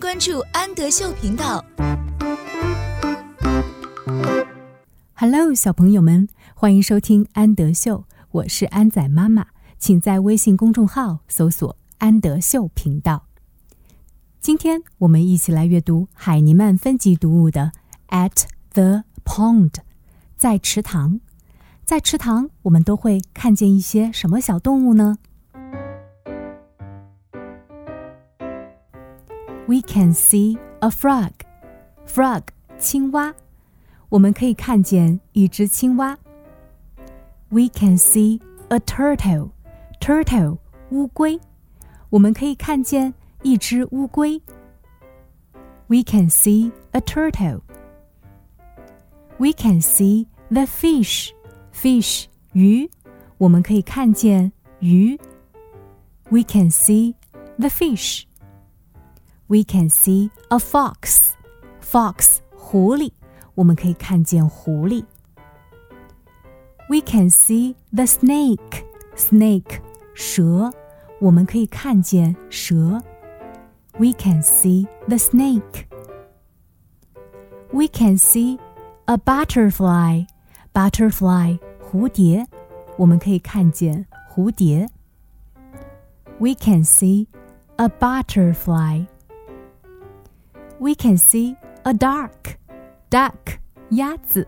关注安德秀频道。Hello，小朋友们，欢迎收听安德秀，我是安仔妈妈，请在微信公众号搜索“安德秀频道”。今天我们一起来阅读海尼曼分级读物的《At the Pond》，在池塘。在池塘，我们都会看见一些什么小动物呢 ？We can see a frog. Frog，青蛙。我们可以看见一只青蛙。We can see a turtle. Turtle，乌龟。我们可以看见一只乌龟。We can see a turtle. We can see the fish. Fish，鱼。我们可以看见鱼。We can see the fish. We can see a fox. Fox，狐狸。我们可以看见狐狸。We can see the snake. Snake，蛇。我们可以看见蛇。We can see the snake. We can see a butterfly. Butterfly，蝴蝶。我们可以看见蝴蝶。We can see a butterfly. We can see a duck. Duck，鸭子，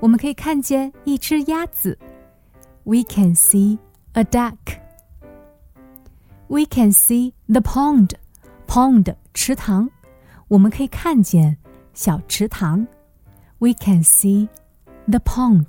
我们可以看见一只鸭子。We can see a duck. We can see the pond. Pond，池塘，我们可以看见小池塘。We can see the pond.